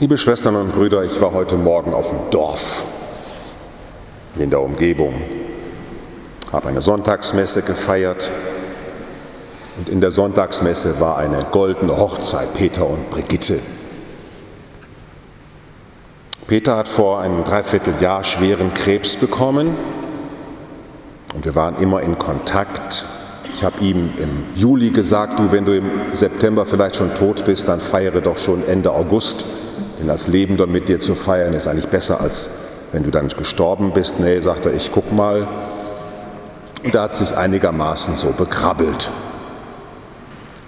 Liebe Schwestern und Brüder, ich war heute Morgen auf dem Dorf, in der Umgebung, habe eine Sonntagsmesse gefeiert und in der Sonntagsmesse war eine goldene Hochzeit, Peter und Brigitte. Peter hat vor einem Dreivierteljahr schweren Krebs bekommen und wir waren immer in Kontakt. Ich habe ihm im Juli gesagt, du, wenn du im September vielleicht schon tot bist, dann feiere doch schon Ende August. Denn als Lebender mit dir zu feiern ist eigentlich besser, als wenn du dann gestorben bist. Nee, sagt er, ich guck mal. Und er hat sich einigermaßen so bekrabbelt,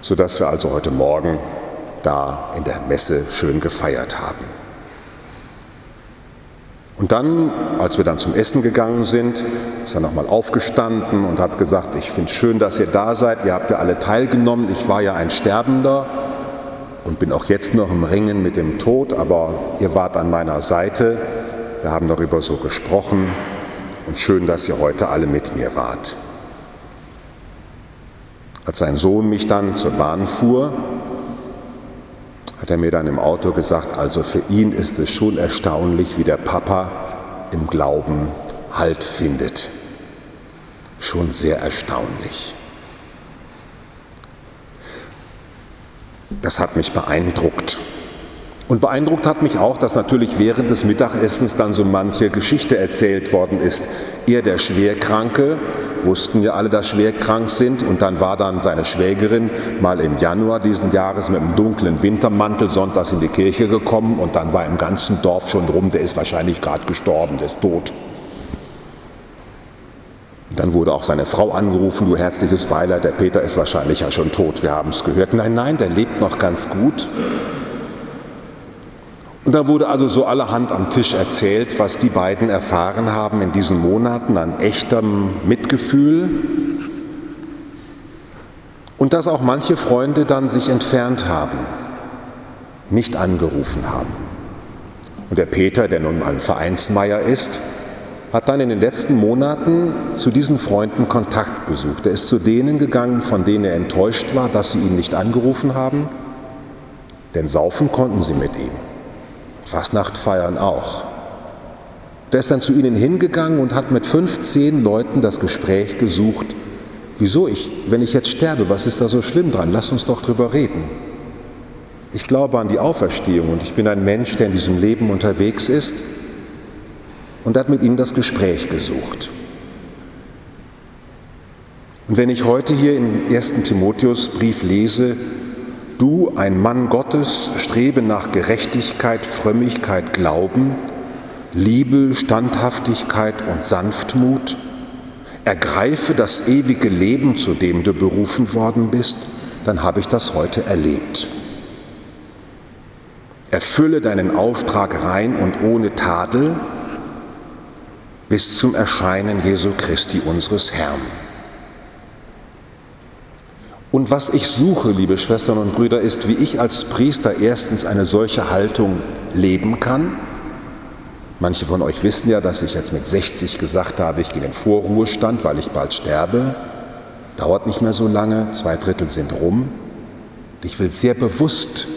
sodass wir also heute Morgen da in der Messe schön gefeiert haben. Und dann, als wir dann zum Essen gegangen sind, ist er nochmal aufgestanden und hat gesagt, ich finde es schön, dass ihr da seid, ihr habt ja alle teilgenommen, ich war ja ein Sterbender und bin auch jetzt noch im Ringen mit dem Tod, aber ihr wart an meiner Seite, wir haben darüber so gesprochen und schön, dass ihr heute alle mit mir wart. Als sein Sohn mich dann zur Bahn fuhr, hat er mir dann im Auto gesagt, also für ihn ist es schon erstaunlich, wie der Papa im Glauben Halt findet. Schon sehr erstaunlich. Das hat mich beeindruckt. Und beeindruckt hat mich auch, dass natürlich während des Mittagessens dann so manche Geschichte erzählt worden ist. Er, der Schwerkranke, wussten ja alle, dass schwer krank sind. Und dann war dann seine Schwägerin mal im Januar diesen Jahres mit einem dunklen Wintermantel sonntags in die Kirche gekommen und dann war im ganzen Dorf schon rum, der ist wahrscheinlich gerade gestorben, der ist tot. Dann wurde auch seine Frau angerufen, du herzliches Beileid, der Peter ist wahrscheinlich ja schon tot, wir haben es gehört. Nein, nein, der lebt noch ganz gut. Und da wurde also so allerhand am Tisch erzählt, was die beiden erfahren haben in diesen Monaten an echtem Mitgefühl. Und dass auch manche Freunde dann sich entfernt haben, nicht angerufen haben. Und der Peter, der nun mal ein Vereinsmeier ist, hat dann in den letzten Monaten zu diesen Freunden Kontakt gesucht. Er ist zu denen gegangen, von denen er enttäuscht war, dass sie ihn nicht angerufen haben, denn saufen konnten sie mit ihm. Fastnacht feiern auch. Der ist dann zu ihnen hingegangen und hat mit 15 Leuten das Gespräch gesucht. Wieso ich, wenn ich jetzt sterbe, was ist da so schlimm dran? Lass uns doch drüber reden. Ich glaube an die Auferstehung und ich bin ein Mensch, der in diesem Leben unterwegs ist und hat mit ihnen das Gespräch gesucht. Und wenn ich heute hier im ersten Timotheusbrief lese, Du, ein Mann Gottes, strebe nach Gerechtigkeit, Frömmigkeit, Glauben, Liebe, Standhaftigkeit und Sanftmut. Ergreife das ewige Leben, zu dem du berufen worden bist, dann habe ich das heute erlebt. Erfülle deinen Auftrag rein und ohne Tadel bis zum Erscheinen Jesu Christi unseres Herrn. Und was ich suche, liebe Schwestern und Brüder, ist, wie ich als Priester erstens eine solche Haltung leben kann. Manche von euch wissen ja, dass ich jetzt mit 60 gesagt habe, ich gehe in den Vorruhestand, weil ich bald sterbe. Dauert nicht mehr so lange, zwei Drittel sind rum. Ich will sehr bewusst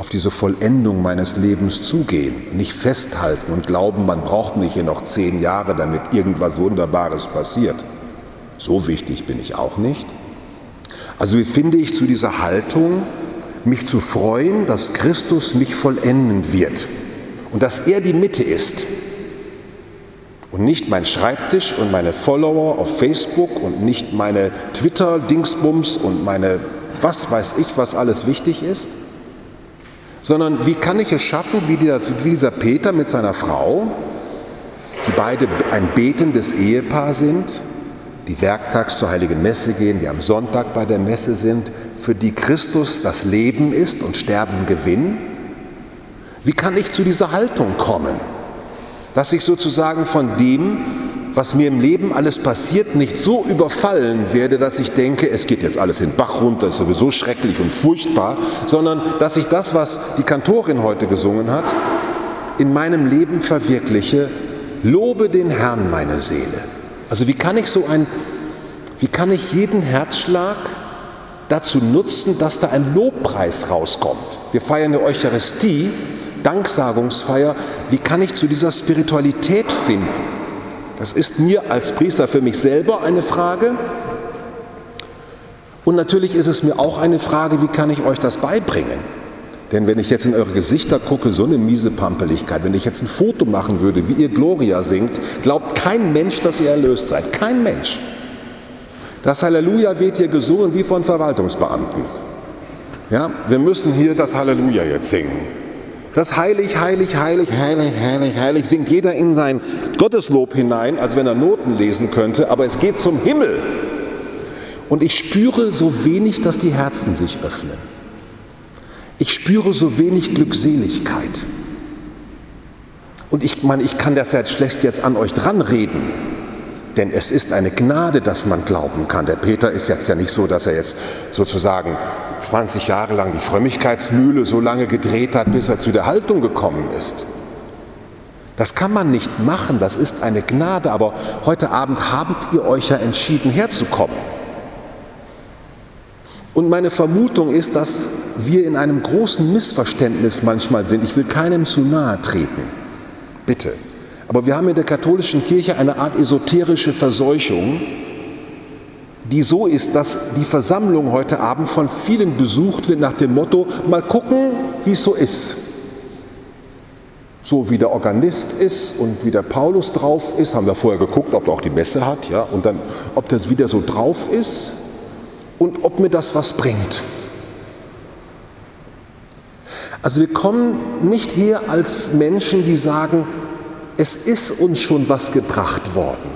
auf diese Vollendung meines Lebens zugehen, nicht festhalten und glauben, man braucht mich hier noch zehn Jahre, damit irgendwas Wunderbares passiert. So wichtig bin ich auch nicht. Also wie finde ich zu dieser Haltung, mich zu freuen, dass Christus mich vollenden wird und dass er die Mitte ist und nicht mein Schreibtisch und meine Follower auf Facebook und nicht meine Twitter-Dingsbums und meine was weiß ich, was alles wichtig ist, sondern wie kann ich es schaffen, wie dieser Peter mit seiner Frau, die beide ein betendes Ehepaar sind, die werktags zur heiligen Messe gehen, die am Sonntag bei der Messe sind, für die Christus das Leben ist und Sterben Gewinn? Wie kann ich zu dieser Haltung kommen, dass ich sozusagen von dem, was mir im Leben alles passiert, nicht so überfallen werde, dass ich denke, es geht jetzt alles in den Bach runter, ist sowieso schrecklich und furchtbar, sondern dass ich das, was die Kantorin heute gesungen hat, in meinem Leben verwirkliche, lobe den Herrn meine Seele. Also wie kann ich so ein, wie kann ich jeden Herzschlag dazu nutzen, dass da ein Lobpreis rauskommt? Wir feiern eine Eucharistie Danksagungsfeier, wie kann ich zu dieser Spiritualität finden? Das ist mir als Priester für mich selber eine Frage. Und natürlich ist es mir auch eine Frage, wie kann ich euch das beibringen? Denn wenn ich jetzt in eure Gesichter gucke, so eine miese Pampeligkeit, wenn ich jetzt ein Foto machen würde, wie ihr Gloria singt, glaubt kein Mensch, dass ihr erlöst seid. Kein Mensch. Das Halleluja wird hier gesungen wie von Verwaltungsbeamten. Ja, wir müssen hier das Halleluja jetzt singen. Das heilig, heilig, heilig, heilig, heilig, heilig singt jeder in sein Gotteslob hinein, als wenn er Noten lesen könnte, aber es geht zum Himmel. Und ich spüre so wenig, dass die Herzen sich öffnen. Ich spüre so wenig Glückseligkeit. Und ich meine, ich kann das jetzt schlecht jetzt an euch dran reden, denn es ist eine Gnade, dass man glauben kann. Der Peter ist jetzt ja nicht so, dass er jetzt sozusagen 20 Jahre lang die Frömmigkeitsmühle so lange gedreht hat, bis er zu der Haltung gekommen ist. Das kann man nicht machen, das ist eine Gnade, aber heute Abend habt ihr euch ja entschieden herzukommen. Und meine Vermutung ist, dass wir in einem großen Missverständnis manchmal sind. Ich will keinem zu nahe treten. Bitte. Aber wir haben in der katholischen Kirche eine Art esoterische Verseuchung, die so ist, dass die Versammlung heute Abend von vielen besucht wird nach dem Motto, mal gucken, wie es so ist. So wie der Organist ist und wie der Paulus drauf ist, haben wir vorher geguckt, ob er auch die Messe hat, ja, und dann, ob das wieder so drauf ist und ob mir das was bringt. Also wir kommen nicht her als Menschen, die sagen, es ist uns schon was gebracht worden.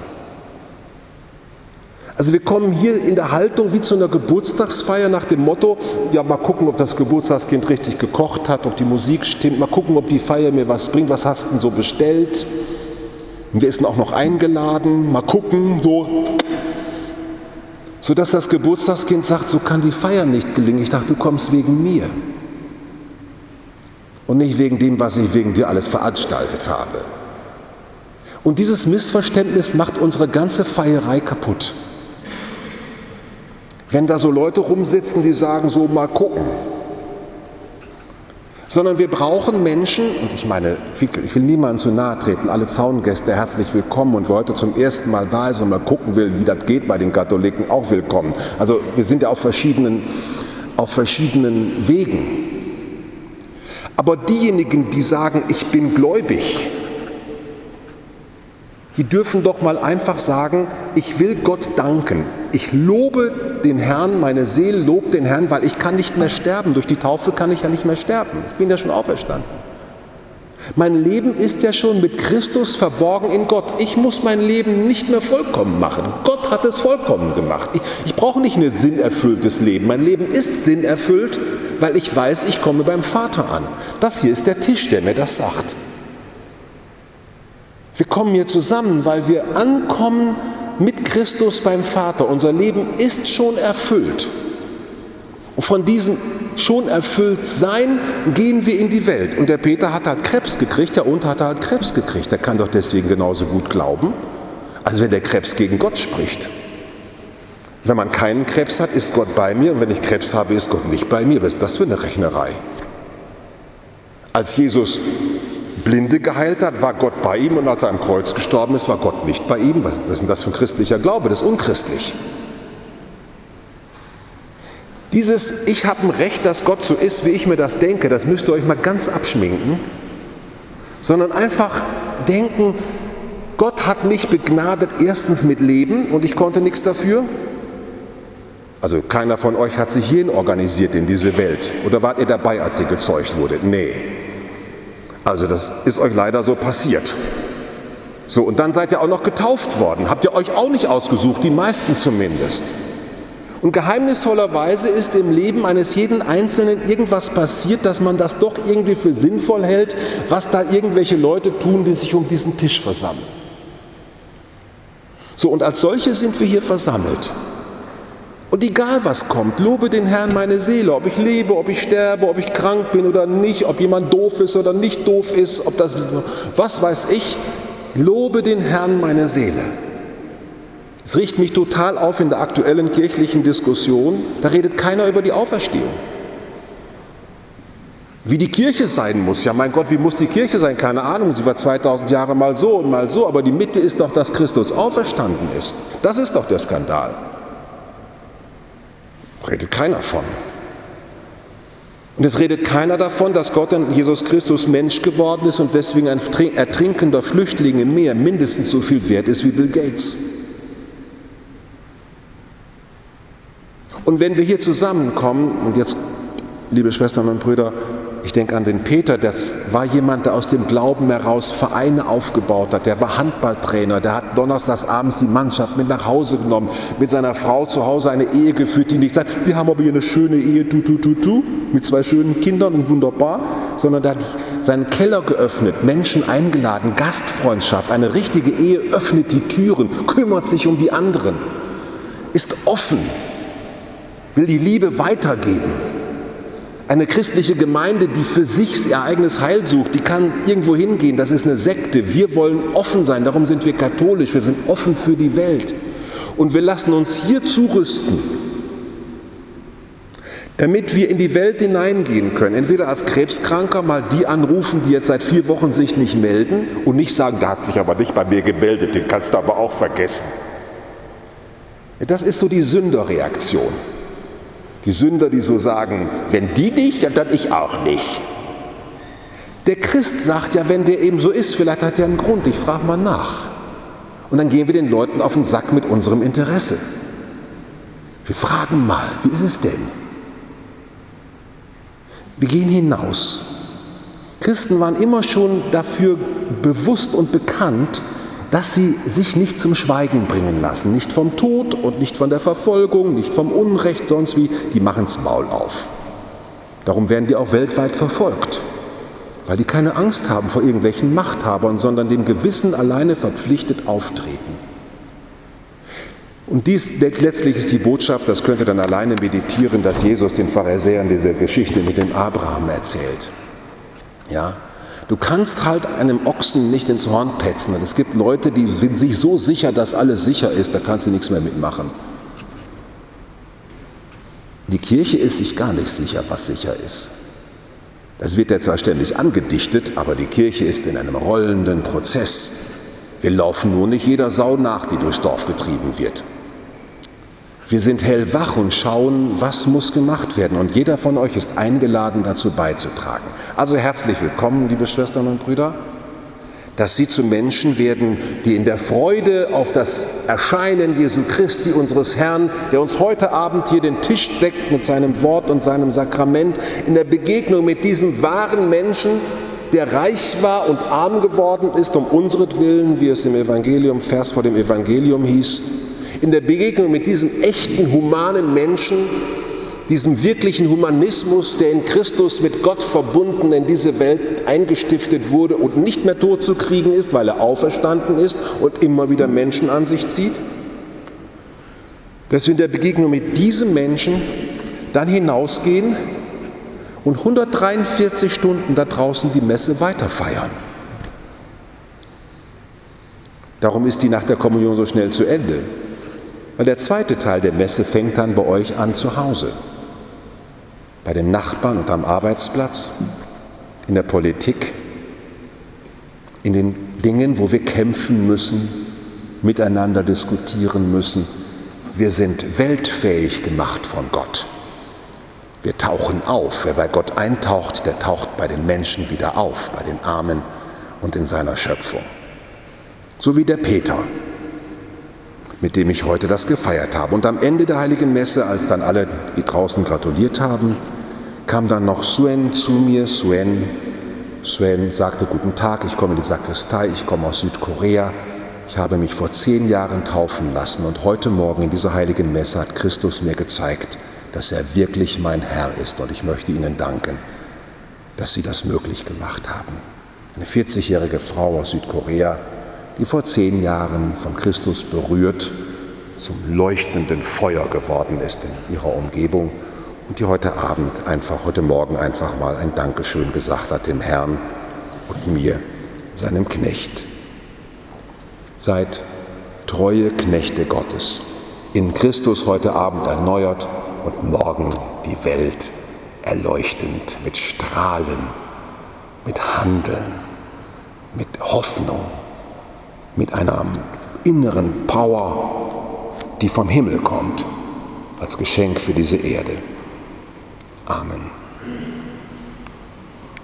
Also wir kommen hier in der Haltung wie zu einer Geburtstagsfeier nach dem Motto, ja mal gucken, ob das Geburtstagskind richtig gekocht hat, ob die Musik stimmt, mal gucken, ob die Feier mir was bringt, was hast du denn so bestellt? Und ist denn auch noch eingeladen? Mal gucken, so sodass das Geburtstagskind sagt, so kann die Feier nicht gelingen. Ich dachte, du kommst wegen mir und nicht wegen dem, was ich wegen dir alles veranstaltet habe. Und dieses Missverständnis macht unsere ganze Feierei kaputt. Wenn da so Leute rumsitzen, die sagen, so mal gucken, sondern wir brauchen Menschen, und ich meine, ich will niemandem zu nahe treten, alle Zaungäste herzlich willkommen und wer heute zum ersten Mal da ist und mal gucken will, wie das geht bei den Katholiken, auch willkommen. Also wir sind ja auf verschiedenen, auf verschiedenen Wegen. Aber diejenigen, die sagen, ich bin gläubig, die dürfen doch mal einfach sagen, ich will Gott danken. Ich lobe den Herrn, meine Seele lobt den Herrn, weil ich kann nicht mehr sterben. Durch die Taufe kann ich ja nicht mehr sterben. Ich bin ja schon auferstanden. Mein Leben ist ja schon mit Christus verborgen in Gott. Ich muss mein Leben nicht mehr vollkommen machen. Gott hat es vollkommen gemacht. Ich, ich brauche nicht ein sinnerfülltes Leben. Mein Leben ist sinnerfüllt, weil ich weiß, ich komme beim Vater an. Das hier ist der Tisch, der mir das sagt. Wir kommen hier zusammen, weil wir ankommen mit Christus beim Vater. Unser Leben ist schon erfüllt. Und von diesem schon erfüllt sein gehen wir in die Welt. Und der Peter hat halt Krebs gekriegt, der Unter hat halt Krebs gekriegt. Der kann doch deswegen genauso gut glauben, als wenn der Krebs gegen Gott spricht. Wenn man keinen Krebs hat, ist Gott bei mir. Und wenn ich Krebs habe, ist Gott nicht bei mir. Was ist das für eine Rechnerei? Als Jesus Blinde geheilt hat, war Gott bei ihm und als er am Kreuz gestorben ist, war Gott nicht bei ihm. Was ist denn das für ein christlicher Glaube? Das ist unchristlich. Dieses Ich habe ein Recht, dass Gott so ist, wie ich mir das denke, das müsst ihr euch mal ganz abschminken, sondern einfach denken, Gott hat mich begnadet erstens mit Leben und ich konnte nichts dafür. Also keiner von euch hat sich hin organisiert in diese Welt. Oder wart ihr dabei, als sie gezeugt wurde? Nee. Also das ist euch leider so passiert. So, und dann seid ihr auch noch getauft worden. Habt ihr euch auch nicht ausgesucht, die meisten zumindest. Und geheimnisvollerweise ist im Leben eines jeden Einzelnen irgendwas passiert, dass man das doch irgendwie für sinnvoll hält, was da irgendwelche Leute tun, die sich um diesen Tisch versammeln. So, und als solche sind wir hier versammelt. Und egal was kommt, lobe den Herrn meine Seele, ob ich lebe, ob ich sterbe, ob ich krank bin oder nicht, ob jemand doof ist oder nicht doof ist, ob das, was weiß ich, lobe den Herrn meine Seele. Es riecht mich total auf in der aktuellen kirchlichen Diskussion, da redet keiner über die Auferstehung. Wie die Kirche sein muss. Ja, mein Gott, wie muss die Kirche sein? Keine Ahnung. Sie war 2000 Jahre mal so und mal so. Aber die Mitte ist doch, dass Christus auferstanden ist. Das ist doch der Skandal. Redet keiner von. Und es redet keiner davon, dass Gott in Jesus Christus Mensch geworden ist und deswegen ein ertrinkender Flüchtling im Meer mindestens so viel wert ist wie Bill Gates. Und wenn wir hier zusammenkommen, und jetzt, liebe Schwestern und Brüder, ich denke an den Peter, das war jemand, der aus dem Glauben heraus Vereine aufgebaut hat. Der war Handballtrainer, der hat donnerstags abends die Mannschaft mit nach Hause genommen, mit seiner Frau zu Hause eine Ehe geführt, die nicht sagt, wir haben aber hier eine schöne Ehe, tu, tu, tu, tu, mit zwei schönen Kindern und wunderbar, sondern der hat seinen Keller geöffnet, Menschen eingeladen, Gastfreundschaft, eine richtige Ehe öffnet die Türen, kümmert sich um die anderen, ist offen, will die Liebe weitergeben. Eine christliche Gemeinde, die für sich ihr eigenes Heil sucht, die kann irgendwo hingehen. Das ist eine Sekte. Wir wollen offen sein. Darum sind wir katholisch. Wir sind offen für die Welt. Und wir lassen uns hier zurüsten, damit wir in die Welt hineingehen können. Entweder als Krebskranker mal die anrufen, die jetzt seit vier Wochen sich nicht melden und nicht sagen, da hat sich aber nicht bei mir gemeldet, den kannst du aber auch vergessen. Das ist so die Sünderreaktion. Die Sünder, die so sagen, wenn die nicht, dann ich auch nicht. Der Christ sagt ja, wenn der eben so ist, vielleicht hat er einen Grund, ich frage mal nach. Und dann gehen wir den Leuten auf den Sack mit unserem Interesse. Wir fragen mal, wie ist es denn? Wir gehen hinaus. Christen waren immer schon dafür bewusst und bekannt, dass sie sich nicht zum Schweigen bringen lassen, nicht vom Tod und nicht von der Verfolgung, nicht vom Unrecht, sonst wie, die machen's Maul auf. Darum werden die auch weltweit verfolgt, weil die keine Angst haben vor irgendwelchen Machthabern, sondern dem Gewissen alleine verpflichtet auftreten. Und dies letztlich ist die Botschaft, das könnt ihr dann alleine meditieren, dass Jesus den Pharisäern diese Geschichte mit dem Abraham erzählt. Ja, Du kannst halt einem Ochsen nicht ins Horn petzen. Und es gibt Leute, die sind sich so sicher, dass alles sicher ist, da kannst du nichts mehr mitmachen. Die Kirche ist sich gar nicht sicher, was sicher ist. Das wird ja zwar ständig angedichtet, aber die Kirche ist in einem rollenden Prozess. Wir laufen nur nicht jeder Sau nach, die durchs Dorf getrieben wird. Wir sind hellwach und schauen, was muss gemacht werden. Und jeder von euch ist eingeladen, dazu beizutragen. Also herzlich willkommen, liebe Schwestern und Brüder, dass Sie zu Menschen werden, die in der Freude auf das Erscheinen Jesu Christi, unseres Herrn, der uns heute Abend hier den Tisch deckt mit seinem Wort und seinem Sakrament, in der Begegnung mit diesem wahren Menschen, der reich war und arm geworden ist, um unseretwillen, wie es im Evangelium, Vers vor dem Evangelium hieß, in der Begegnung mit diesem echten, humanen Menschen, diesem wirklichen Humanismus, der in Christus mit Gott verbunden in diese Welt eingestiftet wurde und nicht mehr tot zu kriegen ist, weil er auferstanden ist und immer wieder Menschen an sich zieht? Dass wir in der Begegnung mit diesem Menschen dann hinausgehen und 143 Stunden da draußen die Messe weiterfeiern. Darum ist die nach der Kommunion so schnell zu Ende. Weil der zweite Teil der Messe fängt dann bei euch an zu Hause, bei den Nachbarn und am Arbeitsplatz, in der Politik, in den Dingen, wo wir kämpfen müssen, miteinander diskutieren müssen. Wir sind weltfähig gemacht von Gott. Wir tauchen auf. Wer bei Gott eintaucht, der taucht bei den Menschen wieder auf, bei den Armen und in seiner Schöpfung. So wie der Peter, mit dem ich heute das gefeiert habe. Und am Ende der heiligen Messe, als dann alle, die draußen gratuliert haben, kam dann noch Suen zu mir. Suen, Suen sagte, guten Tag, ich komme in die Sakristei, ich komme aus Südkorea. Ich habe mich vor zehn Jahren taufen lassen und heute Morgen in dieser heiligen Messe hat Christus mir gezeigt, dass er wirklich mein Herr ist und ich möchte Ihnen danken, dass Sie das möglich gemacht haben. Eine 40-jährige Frau aus Südkorea, die vor zehn Jahren von Christus berührt zum leuchtenden Feuer geworden ist in ihrer Umgebung und die heute Abend einfach, heute Morgen einfach mal ein Dankeschön gesagt hat dem Herrn und mir, seinem Knecht. Seid treue Knechte Gottes, in Christus heute Abend erneuert und morgen die Welt erleuchtend, mit Strahlen, mit Handeln, mit Hoffnung, mit einer inneren Power, die vom Himmel kommt, als Geschenk für diese Erde. Amen.